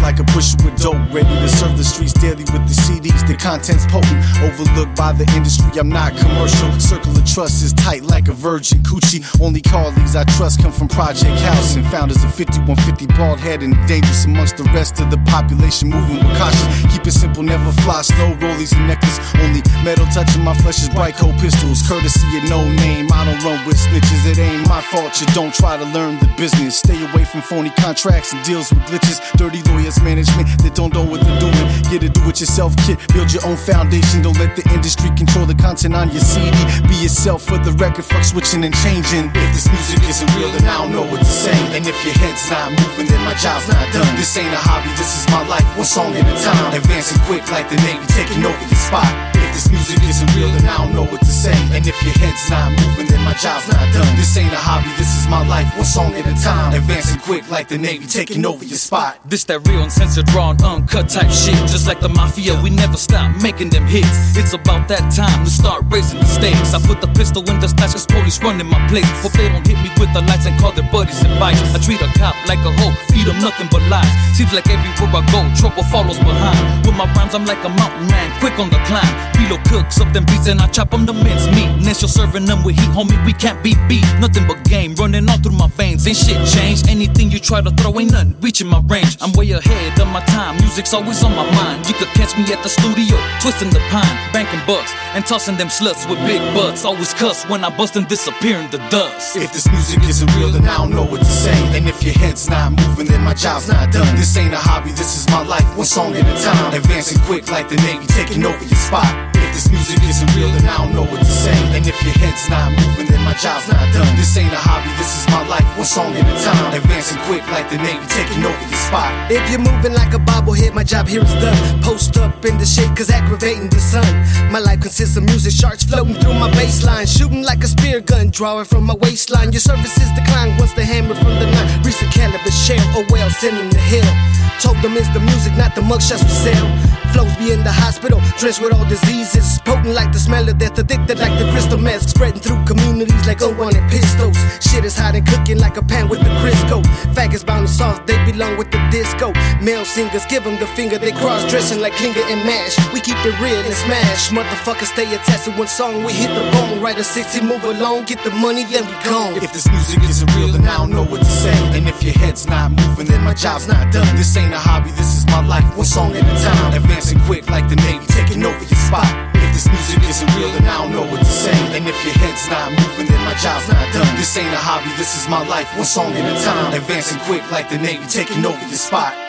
like a pusher with dope. Ready to serve the streets daily with the CDs. The content's potent, overlooked by the industry. I'm not commercial. Circle of trust is tight like a virgin coochie. Only colleagues I trust come from Project House and founders of 5150 bald head and dangerous amongst the rest of the population. Moving with caution. Keep it simple, never fly slow. Rollies and necklace. Only metal touching my flesh is bright cold pistols. Courtesy of no name. I don't run with snitches. It ain't my fault. You don't try to learn the business. Stay away from phony contracts and deals with glitches. Dirty lawyers, management that don't know what they're doing. Get a do it yourself kit. Build your own foundation. Don't let the industry control the content on your CD. Be yourself for the record. Fuck switching and changing. If this music isn't real, then I don't know what to say. And if your head's not moving, then my job's not done. This ain't a hobby. This is my life. One song at a time. Advancing quick like the Navy, taking over your spot. If this music isn't real, then I don't know what to say. And if your head's not moving, then my job's not done. This ain't a hobby, this is my life, one song at a time. Advancing quick like the Navy, taking over your spot. This that real uncensored, raw and uncut type shit. Just like the mafia, we never stop making them hits. It's about that time to start raising the stakes. I put the pistol in the stash, cause police running my place. Hope they don't hit me with the lights and call their buddies and bites. I treat a cop like a hoe, feed them nothing but lies. Seems like everywhere I go, trouble follows behind. With my rhymes, I'm like a mountain man, quick on the climb. Reload cooks up them beats and I chop them the mince meat. Next, you're serving them with heat, homie, we can't be beat. Nothing but game running all through my veins. Ain't shit changed. Anything you try to throw ain't nothing reaching my range. I'm way ahead of my time. Music's always on my mind. You could catch me at the studio, twisting the pine, banking bucks, and tossing them sluts with big butts. Always cuss when I bust and disappear in the dust. If this music isn't real, then I don't know what to say. And if your head's not moving, then my job's not done. This ain't a hobby, this is my life, one song at a time. Advancing quick like the Navy, taking over your spot. Music isn't real, then I don't know what to say. And if your head's not moving, then my job's not done. This ain't a hobby, this is my life, one song at a time. Advancing quick like the Navy, taking over your spot. If you're moving like a bobblehead, my job here is done. Post up in the shade, cause aggravating the sun. My life consists of music, sharks floating through my baseline. Shooting like a spear gun, drawing from my waistline. Your services decline once the hammer from the. Reach the cannabis shell, oh well, send him to hell. Told them it's the music, not the mugshots we sell. Flows be in the hospital, drenched with all diseases. Potent like the smell of death, addicted like the crystal meth. Spreading through communities like unwanted pistols. Shit is hot and cooking like a pan with the Crisco. Faggots bound and soft, they belong with the disco. Male singers give them the finger, they cross dressing like Klinger and Mash. We keep it real and smash. Motherfuckers stay attached to one song, we hit the bone. Write a 60, move along, get the money, then we gone. If this music isn't real, then I don't know what to say. And if your head's not moving, then my job's not done. This ain't a hobby, this is my life, one song at a time. Advancing quick like the Navy, taking over your spot. If this music isn't real, then I don't know what to say. And if your head's not moving, then my job's not done. This ain't a hobby, this is my life, one song at a time. Advancing quick like the Navy, taking over your spot.